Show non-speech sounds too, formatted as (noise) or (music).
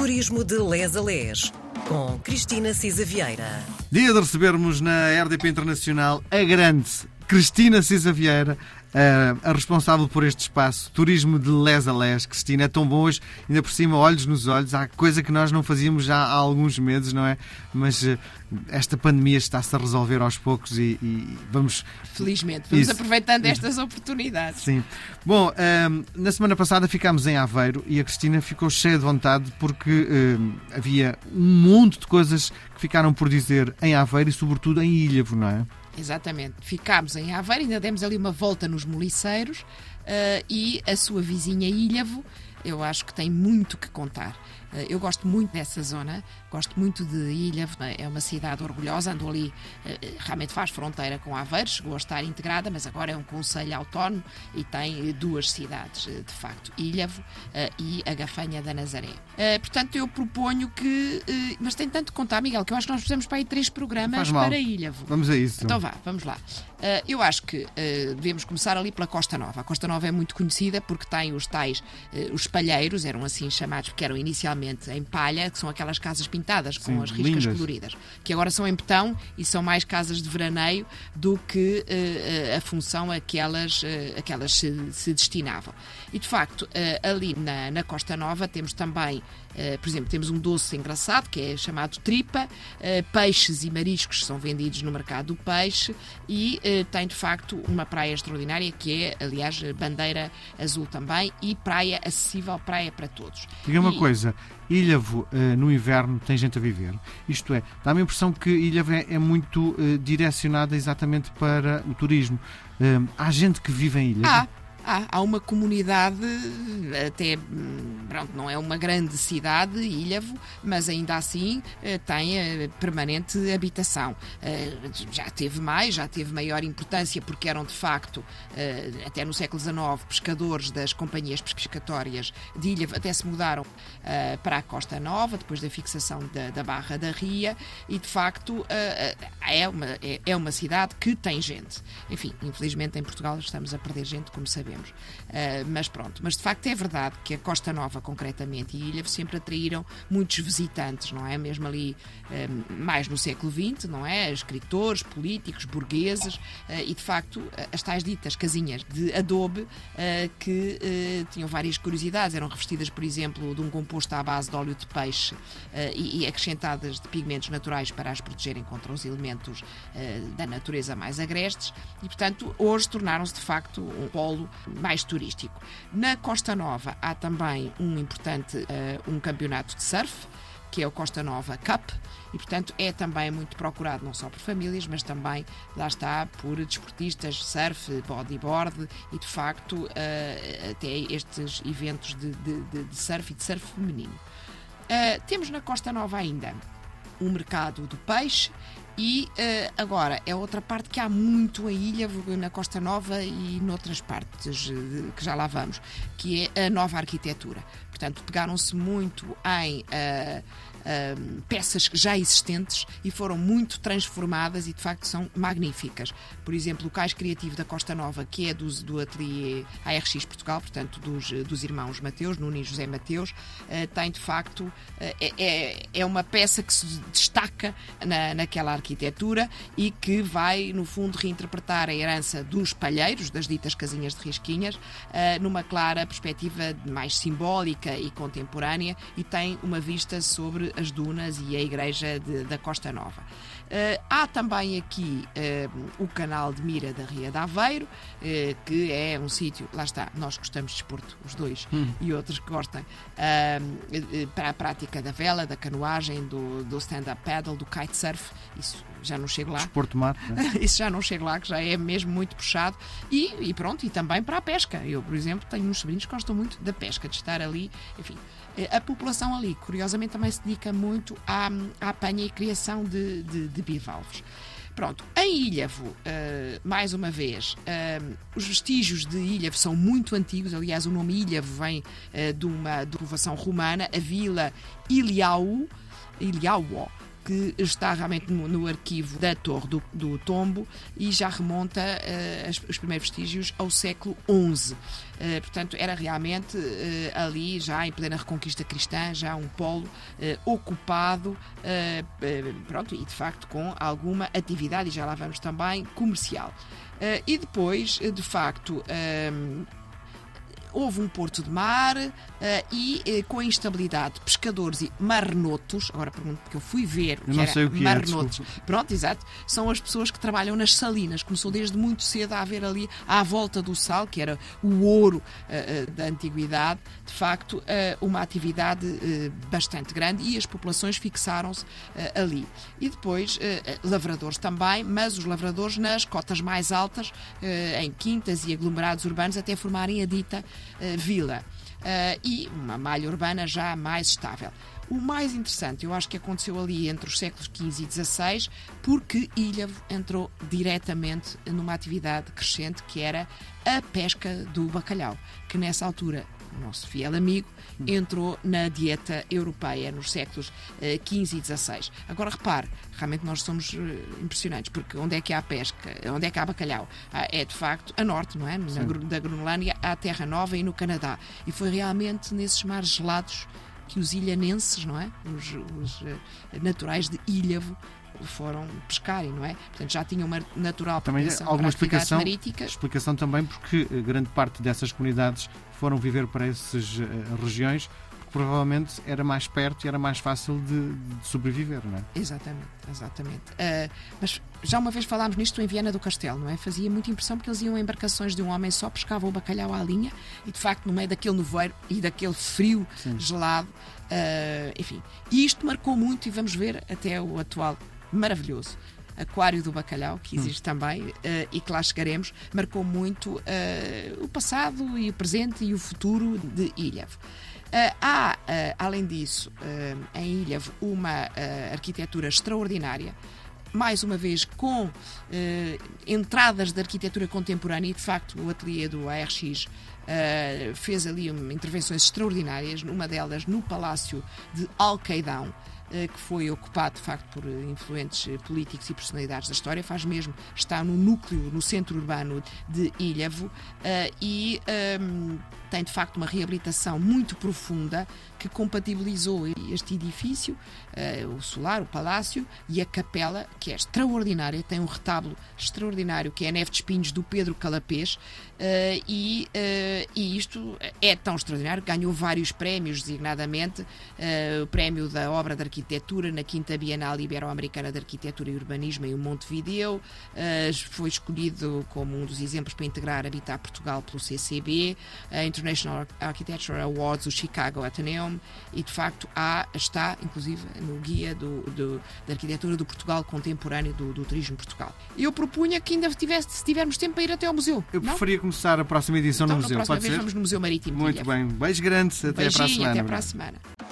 Turismo de Les a Les, com Cristina Cisa Vieira. Dia de recebermos na RDP Internacional a grande Cristina Cisa Vieira, a, a responsável por este espaço, Turismo de Les a Les. Cristina, é tão bom hoje, ainda por cima, olhos nos olhos. Há coisa que nós não fazíamos já há alguns meses, não é? Mas eh, esta pandemia está-se a resolver aos poucos e, e vamos. Felizmente, vamos Isso. aproveitando estas oportunidades. Sim. Bom, ehm, na semana passada ficámos em Aveiro e a Cristina ficou cheia de vontade porque havia um monte de coisas que ficaram por dizer em Aveiro e, sobretudo, em Ilhavo, não é? Exatamente. Ficámos em Aveiro, ainda demos ali uma volta nos moliceiros eh, e a sua vizinha Ilhavo, eu acho que tem muito que contar. Eh, eu gosto muito dessa zona, gosto muito de Ilhavo, é uma cidade orgulhosa, andou ali, eh, realmente faz fronteira com Aveiro, chegou a estar integrada, mas agora é um conselho autónomo e tem eh, duas cidades, eh, de facto, Ilhavo eh, e a Gafanha da Nazaré. Eh, Portanto, eu proponho que. eh, Mas tem tanto que contar, Miguel, que eu acho que nós fizemos para aí três programas para Ilhavo. Vamos a isso. Então vá, vamos lá. Eu acho que devemos começar ali pela Costa Nova. A Costa Nova é muito conhecida porque tem os tais, os palheiros, eram assim chamados, porque eram inicialmente em palha, que são aquelas casas pintadas com Sim, as riscas lindas. coloridas, que agora são em betão e são mais casas de veraneio do que ah, a função a que elas, ah, a que elas se, se destinavam. E de facto, ah, ali na, na Costa Nova temos também Uh, por exemplo, temos um doce engraçado que é chamado tripa, uh, peixes e mariscos são vendidos no mercado do peixe e uh, tem de facto uma praia extraordinária que é, aliás, bandeira azul também e praia acessível, praia para todos. Diga uma E- coisa, Ilhavo eh, no inverno tem gente a viver. Isto é, dá-me a impressão que Ilhavo é, é muito eh, direcionada exatamente para o turismo. Eh, há gente que vive em Ilhavo? Há, há, há uma comunidade, até pronto, não é uma grande cidade, Ilhavo, mas ainda assim eh, tem eh, permanente habitação. Eh, Já teve mais, já teve maior importância, porque eram de facto, até no século XIX, pescadores das companhias pescatórias de Ilhavo, até se mudaram para a Costa Nova, depois da fixação da, da Barra da Ria, e de facto é uma, é, é uma cidade que tem gente. Enfim, infelizmente em Portugal estamos a perder gente, como sabemos. Uh, mas pronto, mas de facto é verdade que a Costa Nova, concretamente, e Ilha sempre atraíram muitos visitantes, não é? Mesmo ali um, mais no século XX, não é? Escritores, políticos, burgueses, uh, e de facto as tais ditas casinhas de adobe que tinham várias curiosidades, eram revestidas, por exemplo, de um composto à base de óleo de peixe e, e acrescentadas de pigmentos naturais para as protegerem contra os elementos da natureza mais agrestes, e portanto hoje tornaram-se de facto um polo mais turístico. Na Costa Nova há também um importante uh, um campeonato de surf, que é o Costa Nova Cup, e portanto é também muito procurado não só por famílias, mas também, lá está, por desportistas, surf, bodyboard e de facto uh, até estes eventos de, de, de, surf e de surf feminino. Uh, temos na Costa Nova ainda o mercado do peixe e uh, agora é outra parte que há muito em ilha, na Costa Nova e noutras partes uh, que já lá vamos, que é a nova arquitetura. Portanto, pegaram-se muito em uh, peças já existentes e foram muito transformadas e de facto são magníficas. Por exemplo, o Cais Criativo da Costa Nova, que é do, do ateliê ARX Portugal, portanto dos, dos irmãos Mateus, Nuno e José Mateus, tem de facto, é, é, é uma peça que se destaca na, naquela arquitetura e que vai, no fundo, reinterpretar a herança dos palheiros, das ditas casinhas de risquinhas, uh, numa clara perspectiva mais simbólica e contemporânea e tem uma vista sobre as dunas e a igreja de, da Costa Nova. Uh, há também aqui uh, o canal de Mira da Ria de Aveiro, que é um sítio, lá está, nós gostamos de desporto, os dois, hum. e outros que gostem, para a prática da vela, da canoagem, do, do stand-up paddle, do kitesurf, isso já não chego lá. Desporto mar. Né? (laughs) Isso já não chego lá, que já é mesmo muito puxado. E, e, pronto, e também para a pesca. Eu, por exemplo, tenho uns sobrinhos que gostam muito da pesca, de estar ali. Enfim, a população ali, curiosamente, também se dedica muito à, à apanha e criação de, de, de bivalves. Pronto, em Ilhavo, uh, mais uma vez, uh, os vestígios de Ilhavo são muito antigos. Aliás, o nome Ilhavo vem uh, de uma povoação romana, a vila Iliau, Iliauo, que está realmente no, no arquivo da Torre do, do Tombo e já remonta uh, os primeiros vestígios ao século XI. Uh, portanto, era realmente uh, ali, já em plena reconquista cristã, já um polo ocupado, pronto, e de facto com alguma atividade, e já lá vamos também, comercial. e depois, de facto, houve um porto de mar uh, e uh, com a instabilidade de pescadores e marnotos, agora pergunto porque eu fui ver que não era sei o que é, marnotos. É, Pronto, exato. São as pessoas que trabalham nas salinas. Começou desde muito cedo a haver ali à volta do sal, que era o ouro uh, da antiguidade, de facto, uma atividade bastante grande e as populações fixaram-se ali. E depois lavradores também, mas os lavradores nas cotas mais altas, em quintas e aglomerados urbanos, até formarem a dita vila. Uh, e uma malha urbana já mais estável. O mais interessante, eu acho que aconteceu ali entre os séculos XV e XVI, porque Ilhavo entrou diretamente numa atividade crescente que era a pesca do bacalhau, que nessa altura nosso fiel amigo, entrou na dieta europeia nos séculos XV e XVI. Agora repare, realmente nós somos eh, impressionantes, porque onde é que há pesca, onde é que há bacalhau? Ah, é de facto a norte, não é? Na, da Groenlândia à Terra Nova e no Canadá. E foi realmente nesses mares gelados que os ilhanenses, não é? Os, os uh, naturais de Ilhavo foram pescarem, não é? Portanto, já tinham uma natural também alguma explicação, marítica. explicação também porque eh, grande parte dessas comunidades foram viver para essas uh, regiões porque provavelmente era mais perto e era mais fácil de, de sobreviver, não é? Exatamente, exatamente. Uh, mas já uma vez falámos nisto em Viana do Castelo, não é? Fazia muita impressão porque eles iam em embarcações de um homem só, pescavam o bacalhau à linha e de facto no meio daquele nevoeiro e daquele frio Sim. gelado, uh, enfim. E isto marcou muito e vamos ver até o atual maravilhoso. Aquário do Bacalhau, que existe hum. também uh, e que lá chegaremos, marcou muito uh, o passado e o presente e o futuro de Ilhavo. Uh, há, além disso, em Ilhavo, uma arquitetura extraordinária mais uma vez com entradas de arquitetura contemporânea e de facto o ateliê do ARX Uh, fez ali um, intervenções extraordinárias, uma delas no Palácio de Alcaidão, eh, que foi ocupado de facto por influentes eh, políticos e personalidades da história, faz mesmo, está no núcleo, no centro urbano de Ilhavo eh, e ehm, tem de facto uma reabilitação muito profunda que compatibilizou este edifício, uh, o solar, o palácio e a capela, que é extraordinária, tem um retábulo extraordinário que é a neve de espinhos do Pedro Calapês uh, e, uh, e isto é tão extraordinário, ganhou vários prémios, designadamente o prémio da obra de arquitetura na Quinta Bienal Ibero-Americana de Arquitetura e Urbanismo em Montevideo, foi escolhido como um dos exemplos para integrar Habitat Portugal pelo CCB, entre International Architecture Awards, o Chicago Athenaeum, e de facto há, está, inclusive, no guia do, do da arquitetura do Portugal contemporâneo do, do Turismo Portugal. Eu propunha que ainda tivesse, se tivermos tempo para ir até ao museu. Eu não? preferia começar a próxima edição então, no museu. Na próxima Pode vez ser? vamos no Museu Marítimo. Muito bem. Beijo grande. Até Beijinho, para a semana. Até para a semana.